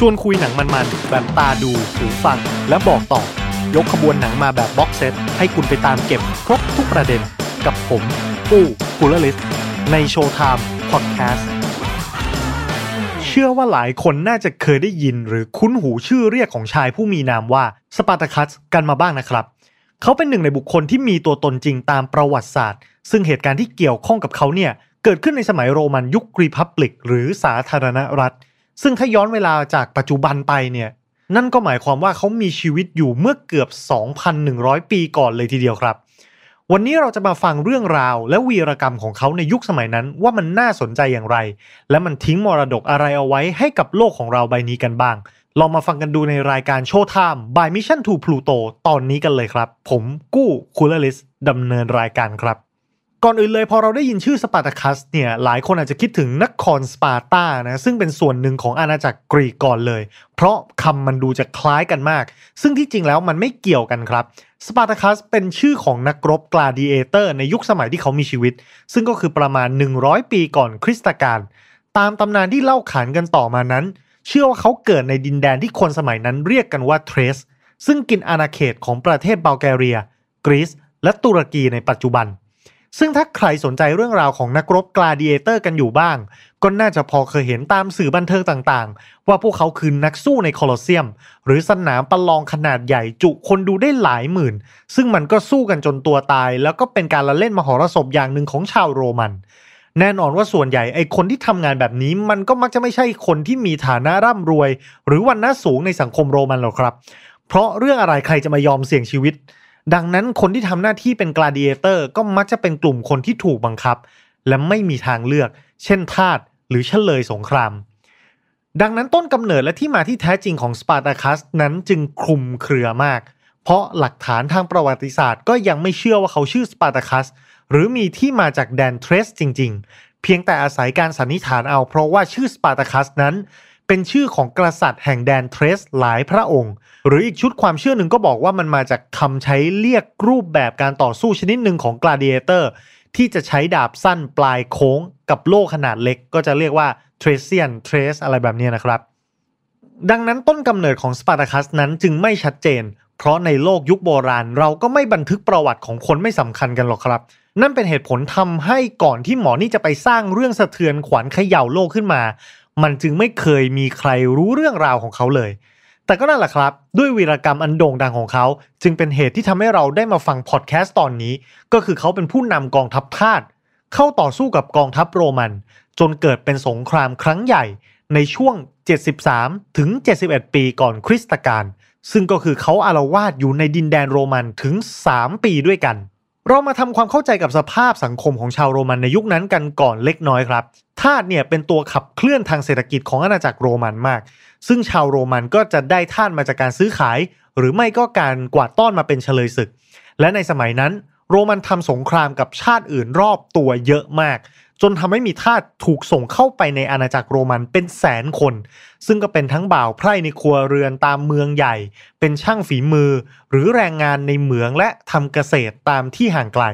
ชวนคุยหนังมันๆ แบบตาดูหูฟัง และบอกต่อ ยกขบวนหนังมาแบบ box set ให้คุณไปตามเก็บครบทุกประเด็นกับผมปู้กูลลิสในโชว์ไทม์พอดแคสต์เชื่อว่าหลายคนน่าจะเคยได้ยินหรือคุ้นหูชื่อเรียกของชายผู้มีนามว่าสปาร์ตาคัสกันมาบ้างนะครับ เขาเป็นหนึ่งในบุคคลที่มีตัวตนจริงตามประวัติศาสตร์ ซึ่งเหตุการณ์ที่เกี่ยวข้องกับเขาเนี่ย เกิดขึ้นในสมัยโรมันยุครีพับลิก หรือสาธารณรัฐ ซึ่งถ้าย้อนเวลาจากปัจจุบันไปเนี่ย นั่นก็หมายความว่าเขามีชีวิตอยู่เมื่อเกือบ 2,100 ปีก่อนเลยทีเดียวครับ วันนี้เราจะมาฟังเรื่องราว และวีรกรรมของเขาในยุคสมัยนั้นว่ามันน่าสนใจอย่างไร และมันทิ้งมรดกอะไรเอาไว้ให้กับโลกของเราใบนี้กันบ้าง ลองมาฟังกันดูในรายการโชว์ไทม์ by Mission to Pluto ตอนนี้กันเลยครับ ผมกู้คูลลิสดำเนินรายการครับ ก่อนอื่นเลยพอเราได้ยินชื่อสปาร์ตาคัสเนี่ยหลายคนอาจจะคิดถึงนครสปาร์ตานะซึ่งเป็นส่วนหนึ่งของอาณาจักรกรีกก่อนเลย เพราะคำมันดูจะคล้ายกันมาก ซึ่งที่จริงแล้วมันไม่เกี่ยวกันครับสปาร์ตาคัสเป็นชื่อของนักรบกลาดิเอเตอร์ในยุคสมัยที่เขามีชีวิต ซึ่งก็คือประมาณ 100 ปีก่อนคริสตกาลตามตำนานที่เล่าขานกันต่อมานั้น เชื่อว่าเขาเกิดในดินแดนที่คนสมัยนั้นเรียกกันว่าเทรสซึ่งกินอาณาเขตของประเทศบัลแกเรีย กรีซและตุรกีในปัจจุบัน ซึ่งถ้าใครสนใจเรื่องราวของนักรบกลาดิเอเตอร์กันอยู่บ้าง ก็น่าจะพอเคยเห็นตามสื่อบันเทิงต่างๆ ว่าพวกเขาคือนักสู้ในโคลอสเซียม หรือสนามประลองขนาดใหญ่จุคนดูได้หลายหมื่น ซึ่งมันก็สู้กันจนตัวตาย แล้วก็เป็นการละเล่นมหรสพอย่างหนึ่งของชาวโรมัน แน่นอนว่าส่วนใหญ่ไอคนที่ทำงานแบบนี้ มันก็มักจะไม่ใช่คนที่มีฐานะร่ำรวย หรือวันหน้าสูงในสังคมโรมันหรอกครับ เพราะเรื่องอะไรใครจะมายอมเสี่ยงชีวิต ดังนั้นคนที่ทำหน้าที่เป็นกลาดิเอเตอร์ก็มักจะเป็นกลุ่มคนที่ถูกบังคับ และไม่มีทางเลือก เช่นทาสหรือเชลยสงคราม ดังนั้นต้นกำเนิดและที่มาที่แท้จริงของสปาร์ตาคัสนั้นจึงคลุมเครือมาก เพราะหลักฐานทางประวัติศาสตร์ก็ยังไม่เชื่อว่าเขาชื่อสปาร์ตาคัสหรือมีที่มาจากแดนเทรสจริง ๆ เพียงแต่อาศัยการสันนิษฐานเอาเพราะว่าชื่อสปาร์ตาคัสนั้น เป็นชื่อของกษัตริย์แห่งแดนเทรสหลายพระองค์ หรืออีกชุดความเชื่อหนึ่งก็บอกว่ามันมาจากคำใช้เรียกรูปแบบการต่อสู้ชนิดหนึ่งของกลาดิเอเตอร์ที่จะใช้ดาบสั้นปลายโค้งกับโล่ขนาดเล็ก ก็จะเรียกว่า Thracian เทรสอะไรแบบนี้นะครับ ดังนั้นต้นกำเนิดของสปาร์ตาคัสนั้นจึงไม่ชัดเจน เพราะในโลกยุคโบราณ เราก็ไม่บันทึกประวัติของคนไม่สำคัญกันหรอกครับ นั่นเป็นเหตุผลทำให้ก่อนที่หมอนี่จะไปสร้างเรื่องสะเทือนขวัญเขย่าโลกขึ้นมา มันจึงไม่เคยมีใครรู้เรื่องราวของเขาเลย แต่ก็นั่นแหละครับ ด้วยวีรกรรมอันโด่งดังของเขา จึงเป็นเหตุที่ทำให้เราได้มาฟังพอดแคสต์ตอนนี้ ก็คือเขาเป็นผู้นำกองทัพทาสเข้าต่อสู้กับกองทัพโรมัน จนเกิดเป็นสงครามครั้งใหญ่ในช่วง 73 ถึง 71 ปีก่อนคริสตกาลซึ่งก็คือเขาอารวาสอยู่ในดินแดนโรมันถึง 3 ปีด้วยกัน เรามาทำความเข้าใจกับสภาพสังคมของชาวโรมันในยุคนั้นกันก่อนเล็กน้อยครับ ทาสเนี่ยเป็นตัวขับเคลื่อนทางเศรษฐกิจของอาณาจักรโรมันมาก ซึ่งชาวโรมันก็จะได้ทาสมาจากการซื้อขาย หรือไม่ก็การกวาดต้อนมาเป็นเฉลยศึก และในสมัยนั้น โรมันทำสงครามกับชาติอื่นรอบตัวเยอะมาก จนทำให้มีทาสถูกส่งเข้าไปในอาณาจักรโรมันเป็นแสนคน ซึ่งก็เป็นทั้งบ่าวไพร่ในครัวเรือนตามเมืองใหญ่ เป็นช่างฝีมือ หรือแรงงานในเหมืองและทำเกษตรตามที่ห่างไกล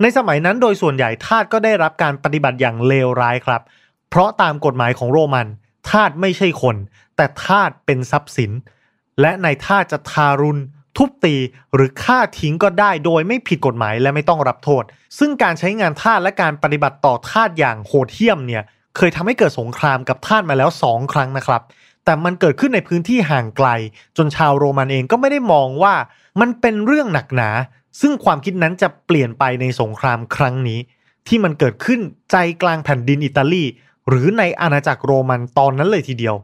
ในสมัยนั้นโดยส่วนใหญ่ทาสก็ได้รับการปฏิบัติอย่างเลวร้ายครับ เพราะตามกฎหมายของโรมันทาสไม่ใช่คน แต่ทาสเป็นทรัพย์สิน และในทาสจะทารุณ ทุบตีหรือฆ่าทิ้งก็ได้โดยไม่ผิดกฎหมายและไม่ต้องรับโทษ ซึ่งการใช้งานทาสและการปฏิบัติต่อทาสอย่างโหดเหี้ยมเนี่ยเคยทำให้เกิดสงครามกับทาสมาแล้วสองครั้งนะครับ แต่มันเกิดขึ้นในพื้นที่ห่างไกล จนชาวโรมันเองก็ไม่ได้มองว่ามันเป็นเรื่องหนักหนา ซึ่งความคิดนั้นจะเปลี่ยนไปในสงครามครั้งนี้ ที่มันเกิดขึ้นใจกลางแผ่นดินอิตาลีหรือในอาณาจักรโรมันตอนนั้นเลยทีเดียว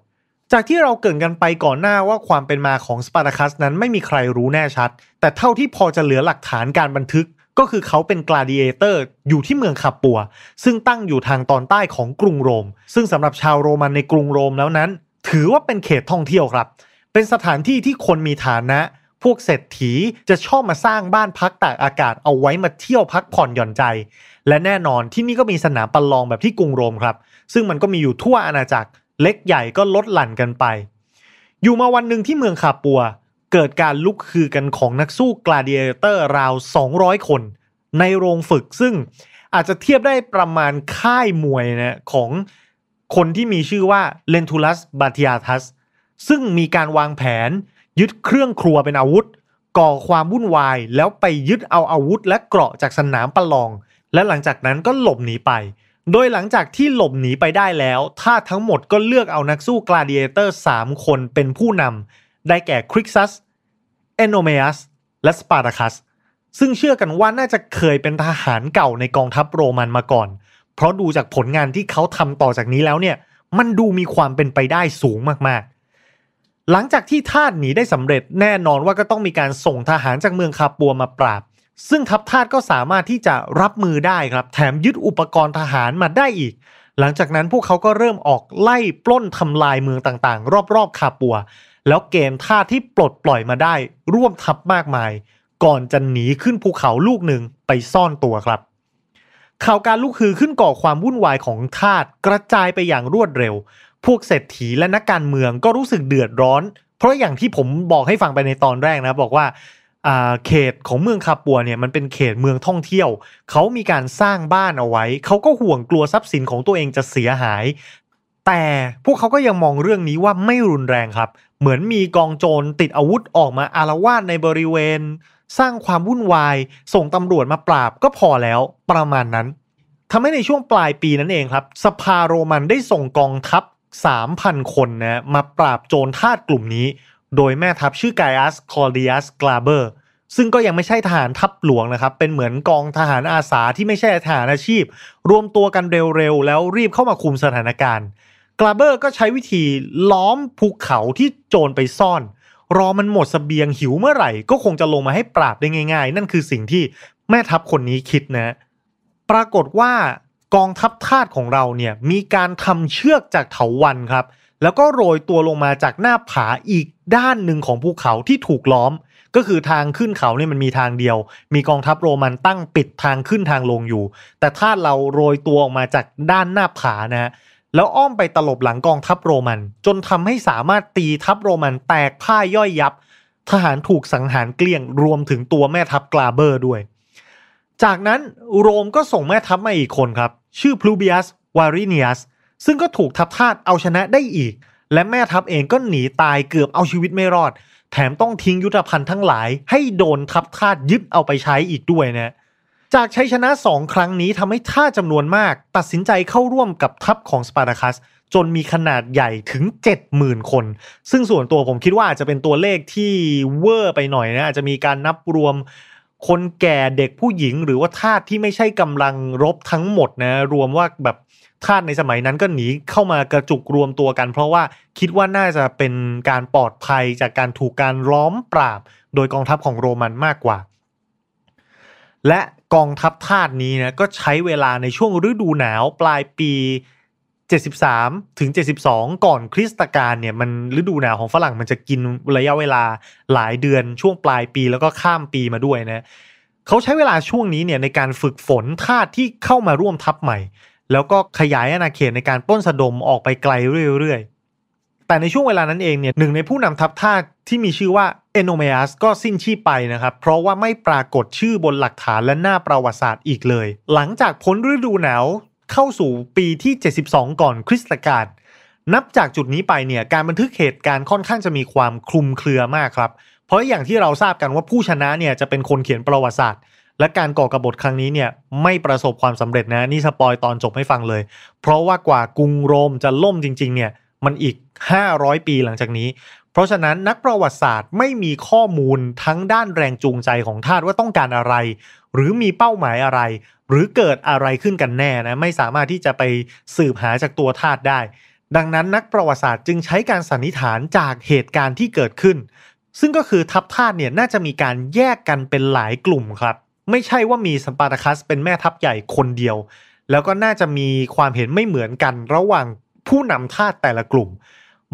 จากที่เราเกริ่นกันไปก่อนหน้าว่าความเป็นมาของสปาร์ตาคัสนั้นไม่มีใครรู้แน่ชัด แต่เท่าที่พอจะเหลือหลักฐานการบันทึกก็คือเขาเป็นกลาดิเอเตอร์อยู่ที่เมืองคาปัว ซึ่งตั้งอยู่ทางตอนใต้ของกรุงโรม ซึ่งสำหรับชาวโรมันในกรุงโรมแล้วนั้น ถือว่าเป็นเขตท่องเที่ยวครับ เป็นสถานที่ที่คนมีฐานะ พวกเศรษฐีจะชอบมาสร้างบ้านพักตากอากาศเอาไว้มาเที่ยวพักผ่อนหย่อนใจ และแน่นอนที่นี่ก็มีสนามประลองแบบที่กรุงโรมครับ ซึ่งมันก็มีอยู่ทั่วอาณาจักร เล็กใหญ่ก็ลดหลั่นกันไป อยู่มาวันหนึ่งที่เมืองคาปัว เกิดการลุกคือกันของนักสู้กลาดิเอเตอร์ราว 200 คน ในโรงฝึกซึ่งอาจจะเทียบได้ประมาณค่ายมวยนะของคนที่มีชื่อว่าเลนทูลัสบาติอาทัสซึ่งมีการวางแผน ยึดเครื่องครัวเป็นอาวุธ ก่อความวุ่นวายแล้วไปยึดเอาอาวุธและเกราะจากสนามประลอง และหลังจากนั้นก็หลบหนีไป โดยหลังจากที่หลบหนีไปได้แล้วท่าทั้งหมดก็เลือกเอานักสู้กลาดิเอเตอร์ 3 คนเป็นผู้นำได้แก่คริกซัส เอนโนเมอัสและสปาร์ตาคัส ซึ่งเชื่อกันว่าน่าจะเคยเป็นทหารเก่าในกองทัพโรมันมาก่อน เพราะดูจากผลงานที่เขาทำต่อจากนี้แล้วเนี่ย มันดูมีความเป็นไปได้สูงมากๆ หลังจากที่ทาสหนีได้สำเร็จแน่นอนว่าก็ต้องมีการส่งทหารจากเมืองคาปัวมาปราบ ซึ่งทัพทาสก็สามารถที่จะรับมือได้ครับ แถมยึดอุปกรณ์ทหารมาได้อีก หลังจากนั้นพวกเขาก็เริ่มออกไล่ปล้นทำลายเมืองต่างๆ รอบๆคาปัว แล้วเกณฑ์ทาสที่ปลดปล่อยมาได้ ร่วมทัพมากมาย ก่อนจะหนีขึ้นภูเขาลูกหนึ่งไปซ่อนตัวครับ ข่าวการลุกฮือขึ้นก่อความวุ่นวายของทาสกระจายไปอย่างรวดเร็ว พวกเศรษฐีและนักการเมืองก็รู้สึกเดือดร้อน เพราะอย่างที่ผมบอกให้ฟังไปในตอนแรกนะบอกว่า เขตของเมืองคาปัวเนี่ยมันเป็นเขตเมืองท่องเที่ยว เขามีการสร้างบ้านเอาไว้ เขาก็ห่วงกลัวทรัพย์สินของตัวเองจะเสียหาย แต่พวกเขาก็ยังมองเรื่องนี้ว่าไม่รุนแรงครับ เหมือนมีกองโจรติดอาวุธออกมาอาละวาดในบริเวณ สร้างความวุ่นวาย ส่งตำรวจมาปราบก็พอแล้วประมาณนั้นทำให้ในช่วงปลายปีนั้นเองครับ สภาโรมันได้ส่งกองทัพ 3,000 คนนะมาปราบโจรทาสกลุ่มนี้ โดยแม่ทัพชื่อไกอัสคลอดิอัสกลาเบอร์ซึ่งก็ยังไม่ใช่ทหารทัพหลวงนะครับ เป็นเหมือนกองทหารอาสาที่ไม่ใช่ทหารอาชีพ รวมตัวกันเร็วๆ แล้วรีบเข้ามาคุมสถานการณ์กลาเบอร์ก็ใช้วิธีล้อมภูเขาที่โจรไปซ่อน รอมันหมดสเสบียงหิวเมื่อไหร่ ก็คงจะลงมาให้ปราบได้ง่าย ๆ นั่นคือสิ่งที่แม่ทัพคนนี้คิดนะ ปรากฏว่ากองทัพทาสของเราเนี่ยมีการทำเชือกจากเถาวันครับ แล้วก็โรยตัวลงมาจากหน้าผาอีกด้านหนึ่งของภูเขาที่ถูกล้อม ก็คือทางขึ้นเขาเนี่ยมันมีทางเดียว มีกองทัพโรมันตั้งปิดทางขึ้นทางลงอยู่ แต่ทาเราโรยตัวออกมาจากด้านหน้าผานะฮะแล้วอ้อมไปตลบหลังกองทัพโรมัน จนทำให้สามารถตีทัพโรมันแตกพ่ายย่อยยับ ทหารถูกสังหารเกลี้ยงรวมถึงตัวแม่ทัพกลาเบอร์ด้วย จากนั้นโรมก็ส่งแม่ทัพมาอีกคนครับ ชื่อพลูเบียสวาริเนียส ซึ่งก็ถูกทัพทาสเอาชนะได้อีก และแม่ทัพเองก็หนีตายเกือบเอาชีวิตไม่รอด แถมต้องทิ้งยุทธภัณฑ์ทั้งหลาย ให้โดนทัพทาสยึดเอาไปใช้อีกด้วยนะจากชัยชนะสองครั้งนี้ทำให้ทาสจำนวนมาก ตัดสินใจเข้าร่วมกับทัพของสปาร์ตาคัสจนมีขนาดใหญ่ถึง 70,000 คน ซึ่งส่วนตัวผมคิดว่าอาจจะเป็นตัวเลขที่เวอร์ไปหน่อยนะอาจจะมีการนับรวมคนแก่เด็กผู้หญิงหรือว่าทาสที่ไม่ใช่กำลังรบทั้งหมดนะ รวมว่าแบบ ทาสในสมัยนั้นก็หนีเข้ามากระจุกรวมตัวกัน เพราะว่าคิดว่าน่าจะเป็นการปลอดภัยจากการถูกการล้อมปราบ โดยกองทัพของโรมันมากกว่า และกองทัพทาสนี้นะก็ใช้เวลาในช่วงฤดูหนาวปลายปี 73 ถึง 72 ก่อนคริสตกาลเนี่ยมันฤดูหนาวของฝรั่งมันจะกินระยะเวลาหลายเดือนช่วงปลายปีแล้วก็ข้ามปีมาด้วยนะเขาใช้เวลาช่วงนี้เนี่ยในการฝึกฝนทาสที่เข้ามาร่วมทัพใหม่ แล้วก็ขยายอาณาเขตในการป้นสะดมออกไปไกลเรื่อยๆ แต่ในช่วงเวลานั้นเองเนี่ยหนึ่งในผู้นำทัพทาสที่มีชื่อว่าเอโนเมอัสก็สิ้นชีพไปนะครับ เพราะว่าไม่ปรากฏชื่อบนหลักฐานและหน้าประวัติศาสตร์อีกเลย หลังจากพ้นฤดูหนาวเข้าสู่ปีที่ 72 ก่อนคริสตกาลนับจากจุดนี้ไปเนี่ยการบันทึกเหตุการณ์ค่อนข้างจะมีความคลุมเครือมากครับ เพราะอย่างที่เราทราบกันว่าผู้ชนะเนี่ยจะเป็นคนเขียนประวัติศาสตร์ และการก่อกรบฏครั้งนี้เนี่ยไม่ประสบความสำเร็จนะนี่สปอยตอนจบให้ฟังเลย เพราะว่ากว่ากรุงโรมจะล่มจริงๆเนี่ยมันอีก 500 ปีหลังจากนี้ เพราะฉะนั้นนักประวัติศาสตร์ไม่มีข้อมูลทั้งด้านแรงจูงใจของทาสว่าต้องการอะไร หรือมีเป้าหมายอะไร หรือเกิดอะไรขึ้นกันแน่นะไม่สามารถที่จะไปสืบหาจากตัวทาสได้ ดังนั้นนักประวัติศาสตร์จึงใช้การสันนิษฐานจากเหตุการณ์ที่เกิดขึ้น ซึ่งก็คือทัพทาสเนี่ยน่าจะมีการแยกกันเป็นหลายกลุ่มครับ ไม่ใช่ว่ามีสปาร์ตาคัสเป็นแม่ทัพใหญ่คนเดียว แล้วก็น่าจะมีความเห็นไม่เหมือนกันระหว่างผู้นำทาสแต่ละกลุ่ม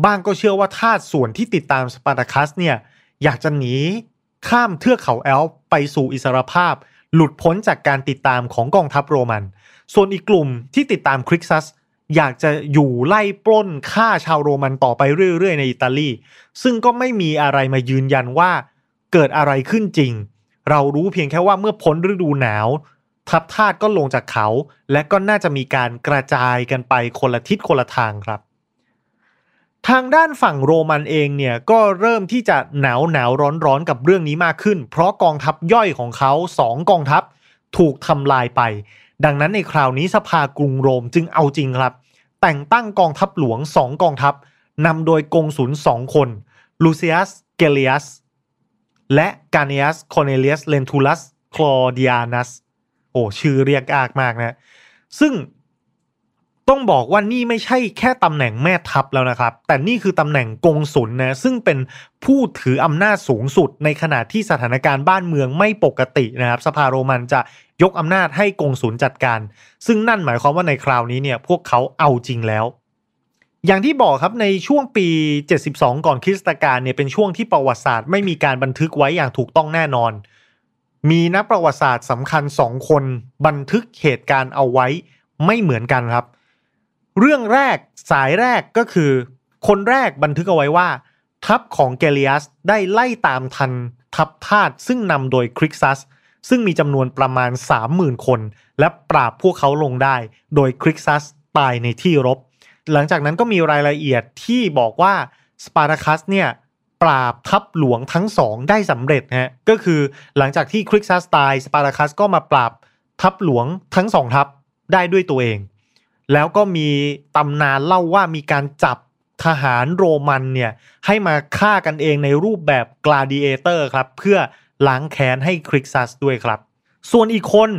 บ้างก็เชื่อว่าทาสส่วนที่ติดตามสปาร์ตาคัสเนี่ยอยากจะหนีข้ามเทือกเขาแอลป์ไปสู่อิสรภาพ หลุดพ้นจากการติดตามของกองทัพโรมัน ส่วนอีกกลุ่มที่ติดตามคริกซัสอยากจะอยู่ไล่ปล้นฆ่าชาวโรมันต่อไปเรื่อยๆ ในอิตาลี ซึ่งก็ไม่มีอะไรมายืนยันว่าเกิดอะไรขึ้นจริง เรารู้เพียงแค่ว่าเมื่อพ้นฤดูหนาว ทัพทาสก็ลงจากเขา และก็น่าจะมีการกระจายกันไปคนละทิศคนละทางครับ ทางด้านฝั่งโรมันเองเนี่ยก็เริ่มที่จะหนาวหนาวร้อนร้อนกับเรื่องนี้มากขึ้น เพราะกองทัพย่อยของเขาสองกองทัพถูกทำลายไป ดังนั้นในคราวนี้สภากรุงโรมจึงเอาจริงครับ แต่งตั้งกองทัพหลวงสองกองทัพนำโดยกงสุลสองคนลูเซียสเกลเลียส และกาเนียสคอร์เนเลียสเลนทูลัสคลอเดียนัสโอ้ชื่อเรียกยากมากนะ ซึ่งต้องบอกว่านี่ไม่ใช่แค่ตำแหน่งแม่ทัพแล้วนะครับ แต่นี่คือตำแหน่งกงสุลนะ ซึ่งเป็นผู้ถืออำนาจสูงสุดในขณะที่สถานการณ์บ้านเมืองไม่ปกตินะครับ สภาโรมันจะยกอำนาจให้กงสุลจัดการ ซึ่งนั่นหมายความว่าในคราวนี้เนี่ยพวกเขาเอาจริงแล้ว อย่างที่บอกครับในช่วงปี 72 ก่อนคริสตกาลเนี่ยเป็นช่วงที่ประวัติศาสตร์ไม่มีการบันทึกไว้อย่างถูกต้องแน่นอน มีนักประวัติศาสตร์สำคัญสองคนบันทึกเหตุการณ์เอาไว้ไม่เหมือนกันครับ เรื่องแรกสายแรกก็คือ คนแรกบันทึกเอาไว้ว่า ทัพของเกเลียสได้ไล่ตามทันทัพทาสซึ่งนำโดยคริกซัสซึ่งมีจำนวนประมาณ 30,000 คน และปราบพวกเขาลงได้ โดยคริกซัสตายในที่รบ หลังจากนั้นก็มีรายละเอียดที่บอกว่าสปาร์ตาคัสเนี่ยปราบทัพหลวงทั้งสองได้สำเร็จฮะก็คือหลังจากที่คริกซัสตายสปาร์ตาคัสก็มาปราบทัพหลวงทั้งสองทัพได้ด้วยตัวเอง แล้วก็มีตำนานเล่าว่ามีการจับทหารโรมันเนี่ยให้มาฆ่ากันเองในรูปแบบกลาดิเอเตอร์ครับ เพื่อล้างแค้นให้คริกซัสด้วยครับ ส่วนอีกคน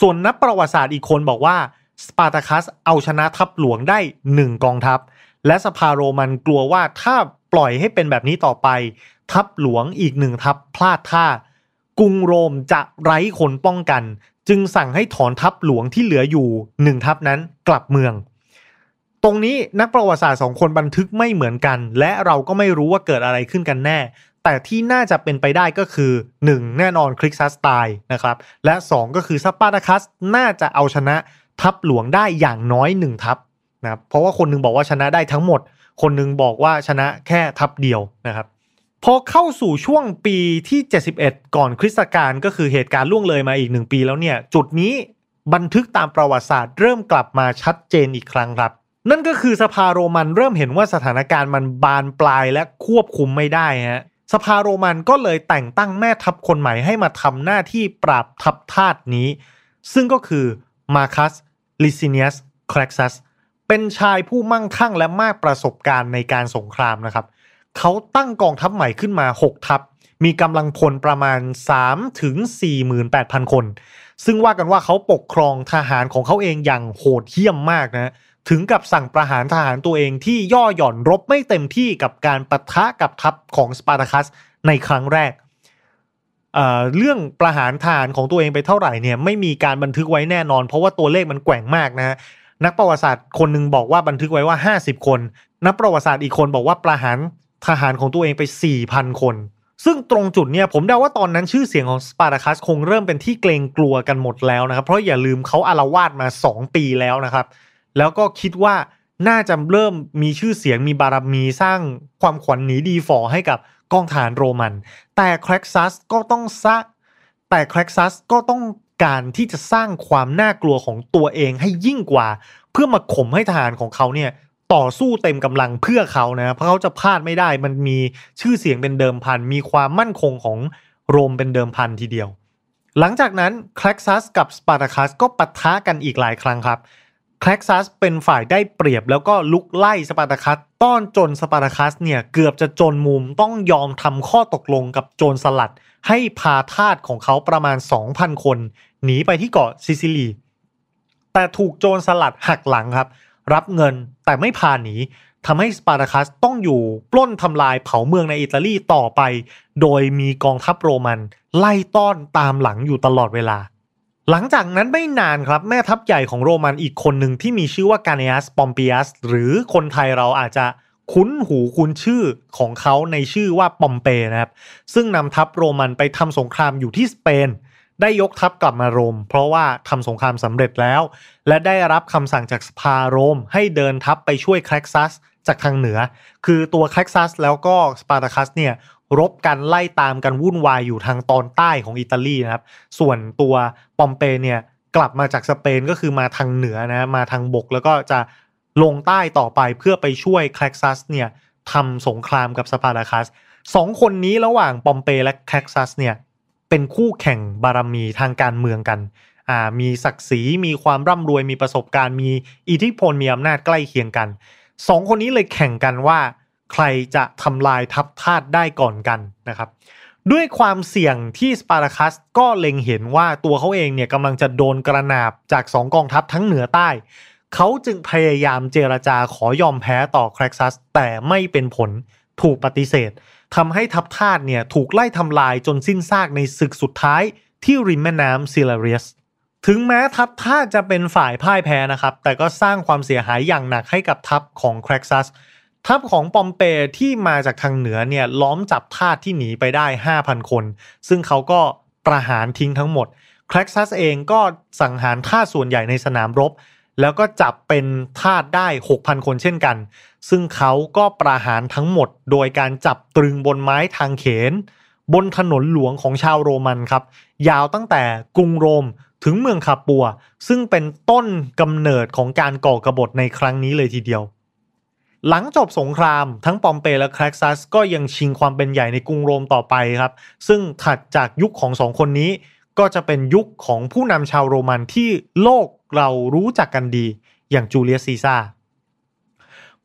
ส่วนนักประวัติศาสตร์อีกคนบอกว่า สปาร์ตาคัสเอาชนะทัพหลวงได้หนึ่งกองทัพ และสภาโรมันกลัวว่าถ้าปล่อยให้เป็นแบบนี้ต่อไป ทัพหลวงอีกหนึ่งทัพพลาดท่ากรุงโรมจะไร้คนป้องกัน จึงสั่งให้ถอนทัพหลวงที่เหลืออยู่หนึ่งทัพนั้นกลับเมือง ตรงนี้นักประวัติศาสตร์สองคนบันทึกไม่เหมือนกัน และเราก็ไม่รู้ว่าเกิดอะไรขึ้นกันแน่ แต่ที่น่าจะเป็นไปได้ก็คือ 1. แน่นอนคริกซัสตายนะครับและ 2 ก็คือสปาร์ตาคัสน่าจะเอาชนะ ทัพหลวงได้อย่างน้อย1ทัพนะครับเพราะว่าคนนึงบอกว่าชนะได้ทั้งหมด คนนึงบอกว่าชนะแค่ทัพเดียวนะครับพอเข้าสู่ช่วงปีที่ 71 ก่อนคริสตกาลก็คือเหตุการณ์ล่วงเลยมาอีกหนึ่งปีแล้วเนี่ย จุดนี้บันทึกตามประวัติศาสตร์เริ่มกลับมาชัดเจนอีกครั้งครับ นั่นก็คือสภาโรมันเริ่มเห็นว่าสถานการณ์มันบานปลายและควบคุมไม่ได้ฮะสภาโรมันก็เลยแต่งตั้งแม่ทัพคนใหม่ให้มาทำหน้าที่ปราบทัพทาสนี้ ซึ่งก็คือมาคัส ลิซิเนียสคลกซัสเป็นชายผู้มั่งคั่งและมากประสบการณ์ในการสงครามนะครับ เขาตั้งกองทัพใหม่ขึ้นมา 6 ทัพ มีกำลังพลประมาณ 3 ถึง 48,000 คน ซึ่งว่ากันว่าเขาปกครองทหารของเขาเองอย่างโหดเหี้ยมมากนะถึงกับสั่งประหารทหารตัวเองที่ย่อหย่อนรบไม่เต็มที่กับการปะทะกับทัพของสปาร์ตาคัสในครั้งแรก เรื่องประหารทารของตัวเองไปเท่าไหร่เนี่ยไม่มีการบันทึกไว้แน่นอน เพราะว่าตัวเลขมันแกว่งมากนะนักประวัติศาสตร์คนหนึ่งบอกว่าบันทึกไว้ว่า 50 คน นักประวัติศาสตร์อีกคนบอกว่าประหารทหารของตัวเองไป 4,000 คน ซึ่งตรงจุดเนี่ยผมเดาว่าตอนนั้นชื่อเสียงของสปาร์ตาคัสคงเริ่มเป็นที่เกรงกลัวกันหมดแล้วนะครับ เพราะอย่าลืมเขาอาละวาดมา 2 ปีแล้วนะครับ แล้วก็คิดว่าน่าจะเริ่มมีชื่อเสียงมีบารมีสร้างความขวัญหนีดีฟอให้กับ กองทหารโรมัน แต่แครกซัสก็ต้องซะแต่แครกซัสก็ต้องการที่จะสร้างความน่ากลัวของตัวเองให้ยิ่งกว่า เพื่อมาข่มให้ทหารของเขาเนี่ยต่อสู้เต็มกำลังเพื่อเขานะเพราะเขาจะพลาดไม่ได้ มันมีชื่อเสียงเป็นเดิมพัน มีความมั่นคงของโรมเป็นเดิมพันทีเดียว หลังจากนั้นแครกซัสกับสปาร์ตาคัสก็ปะทะกันอีกหลายครั้งครับ แครกซัสเป็นฝ่ายได้เปรียบแล้วก็ลุกไล่สปาร์ตาคัสต้อนจนสปาร์ตาคัสเนี่ยเกือบจะจนมุมต้องยอมทำข้อตกลงกับโจรสลัด ให้พาทาสของเขาประมาณ 2,000 คน หนีไปที่เกาะซิซิลี แต่ถูกโจรสลัดหักหลังครับ รับเงินแต่ไม่พาหนีทำให้สปาร์ตาคัสต้องอยู่ปล้นทำลายเผาเมืองในอิตาลีต่อไป โดยมีกองทัพโรมัน ไล่ต้อนตามหลังอยู่ตลอดเวลา หลังจากนั้นไม่นานครับแม่ทัพใหญ่ของโรมันอีกคนหนึ่งที่มีชื่อว่ากาเนียสปอมเปียสหรือคนไทยเราอาจจะคุ้นหูคุ้นชื่อของเขาในชื่อว่าปอมเปนะครับ ซึ่งนำทัพโรมันไปทำสงครามอยู่ที่สเปน ได้ยกทัพกลับมาโรม เพราะว่าทำสงครามสำเร็จแล้ว และได้รับคำสั่งจากสภาโรม ให้เดินทัพไปช่วยแครกซัสจากทางเหนือ คือตัวแครกซัสแล้วก็สปาร์ตาคัสเนี่ย รบกันไล่ตามกันวุ่นวายอยู่ทางตอนใต้ของอิตาลีนะครับ ส่วนตัวปอมเปเนี่ยกลับมาจากสเปนก็คือมาทางเหนือนะมาทางบกแล้วก็จะลงใต้ต่อไปเพื่อไปช่วยแครกซัสเนี่ยทำสงครามกับสปาร์ตาคัสสองคนนี้ระหว่างปอมเปและแคลกซัสเนี่ยเป็นคู่แข่งบารมีทางการเมืองกันอ่ามีศักดิ์ศรีมีความร่ำรวยมีประสบการณ์ มีอิทธิพลมีอำนาจใกล้เคียงกันสองคนนี้เลยแข่งกันว่า ใครจะทำลายทัพทาสได้ก่อนกันนะครับ ด้วยความเสี่ยงที่สปาร์คัสก็เล็งเห็นว่าตัวเขาเองเนี่ยกำลังจะโดนกระนาบจากสองกองทัพทั้งเหนือใต้ เขาจึงพยายามเจรจาขอยอมแพ้ต่อแครกซัสแต่ไม่เป็นผลถูกปฏิเสธทำให้ทัพทาสเนี่ยถูกไล่ทำลายจนสิ้นซากในศึกสุดท้ายที่ริมแม่น้ำซิลาเรียสถึงแม้ทัพทาสจะเป็นฝ่ายพ่ายแพ้นะครับ แต่ก็สร้างความเสียหายอย่างหนักให้กับทัพของแครกซัส ทัพของปอมเปที่มาจากทางเหนือเนี่ยล้อมจับทาสที่หนีไปได้ 5,000 คน ซึ่งเขาก็ประหารทิ้งทั้งหมดแคร็กซัสเองก็สังหารทาสส่วนใหญ่ในสนามรบ แล้วก็จับเป็นทาสได้ 6,000 คนเช่นกัน ซึ่งเขาก็ประหารทั้งหมด โดยการจับตรึงบนไม้ทางเขน บนถนนหลวงของชาวโรมันครับ ยาวตั้งแต่กรุงโรมถึงเมืองคาปัว ซึ่งเป็นต้นกำเนิดของการก่อกรบฏในครั้งนี้เลยทีเดียว หลังจบสงครามทั้งปอมเปและแครกซัสก็ยังชิงความเป็นใหญ่ในกรุงโรมต่อไปครับ ซึ่งถัดจากยุคของสองคนนี้ ก็จะเป็นยุคของผู้นำชาวโรมันที่โลกเรารู้จักกันดี อย่างจูเลียสซีซ่า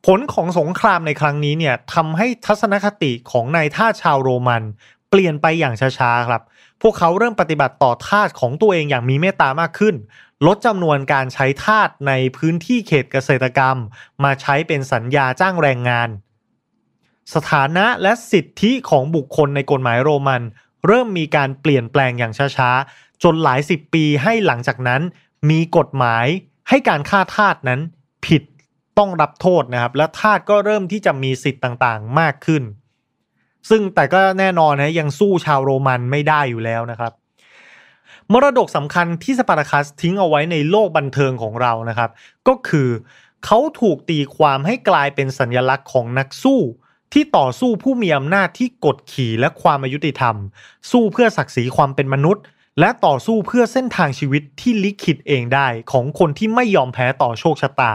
ผลของสงครามในครั้งนี้เนี่ยทำให้ทัศนคติของนายท่าชาวโรมัน เปลี่ยนไปอย่างช้าๆครับ พวกเขาเริ่มปฏิบัติต่อทาสของตัวเองอย่างมีเมตตามากขึ้น ลดจำนวนการใช้ทาสในพื้นที่เขตเกษตรกรรม มาใช้เป็นสัญญาจ้างแรงงาน สถานะและสิทธิของบุคคลในกฎหมายโรมัน เริ่มมีการเปลี่ยนแปลงอย่างช้าๆ จนหลายสิบปีให้หลังจากนั้น มีกฎหมายให้การฆ่าทาสนั้นผิดต้องรับโทษนะครับ และทาสก็เริ่มที่จะมีสิทธิ์ต่างๆ มากขึ้น ซึ่งแต่ก็แน่นอนนะยังสู้ชาวโรมันไม่ได้อยู่แล้วนะครับมรดกสำคัญที่สปาร์ตาคัสทิ้งเอาไว้ในโลกบันเทิงของเรานะครับ ก็คือเขาถูกตีความให้กลายเป็นสัญลักษณ์ของนักสู้ ที่ต่อสู้ผู้มีอำนาจที่กดขี่และความอยุติธรรม สู้เพื่อศักดิ์ศรีความเป็นมนุษย์ และต่อสู้เพื่อเส้นทางชีวิตที่ลิขิตเองได้ของคนที่ไม่ยอมแพ้ต่อโชคชะตา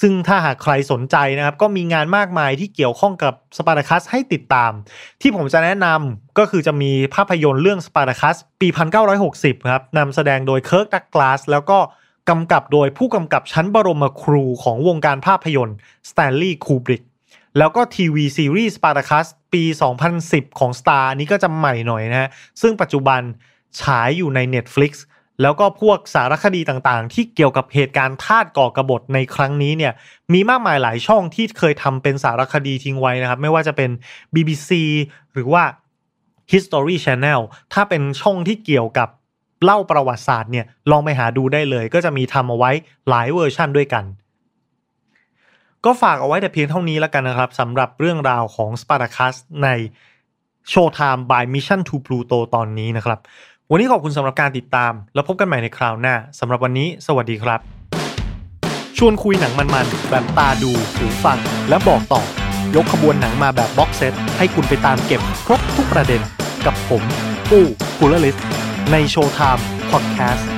ซึ่งถ้าหากใครสนใจนะครับ ก็มีงานมากมายที่เกี่ยวข้องกับสปาร์ตาคัสให้ติดตาม ที่ผมจะแนะนำก็คือจะมีภาพยนตร์เรื่องสปาร์ตาคัสปี 1960 ครับนำแสดงโดยเคิร์กดักกลาสแล้วก็กำกับโดยผู้กำกับชั้นบรมครูของวงการภาพยนตร์สแตนลีย์คูบริกแล้วก็ทีวีซีรีส์สปาร์คัสปี 2010 ของ Starz นี้ก็จะใหม่หน่อยนะฮะซึ่งปัจจุบันฉายอยู่ใน Netflix แล้วก็พวกสารคดีต่างๆ ที่เกี่ยวกับเหตุการณ์ทาสก่อกระบฏในครั้งนี้เนี่ยมีมากมายหลายช่องที่เคยทำเป็นสารคดีทิ้งไว้นะครับ ไม่ว่าจะเป็น BBC หรือว่า History Channel ถ้าเป็นช่องที่เกี่ยวกับเล่าประวัติศาสตร์เนี่ยลองไปหาดูได้เลย ก็จะมีทำเอาไว้หลายเวอร์ชั่นด้วยกัน ก็ฝากเอาไว้แต่เพียงเท่านี้แล้วกันนะครับสำหรับเรื่องราวของ Spartacus ใน Showtime by Mission to Pluto ตอนนี้นะครับ วันนี้ขอบคุณสำหรับการติดตาม แล้วพบกันใหม่ในคราวหน้าสำหรับวันนี้ สวัสดีครับ ชวนคุยหนังมันๆแบบตาดูหูฟัง และบอกต่อ ยกขบวนหนังมาแบบ box set ให้คุณไปตามเก็บครบทุกประเด็น กับผม ปู้กูลลิสใน Showtime Podcast